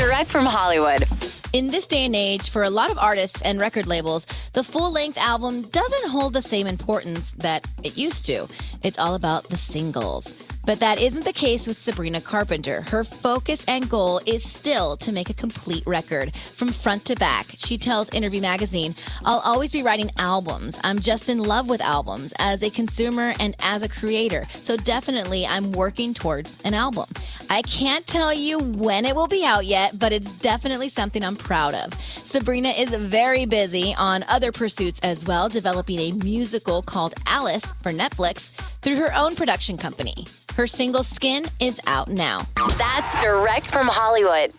Direct from Hollywood. In this day and age, for a lot of artists and record labels, the full length album doesn't hold the same importance that it used to. It's all about the singles. But that isn't the case with Sabrina Carpenter. Her focus and goal is still to make a complete record from front to back. She tells Interview Magazine, I'll always be writing albums. I'm just in love with albums as a consumer and as a creator. So definitely I'm working towards an album. I can't tell you when it will be out yet, but it's definitely something I'm proud of. Sabrina is very busy on other pursuits as well, developing a musical called Alice for Netflix through her own production company. Her single Skin is out now. That's direct from Hollywood.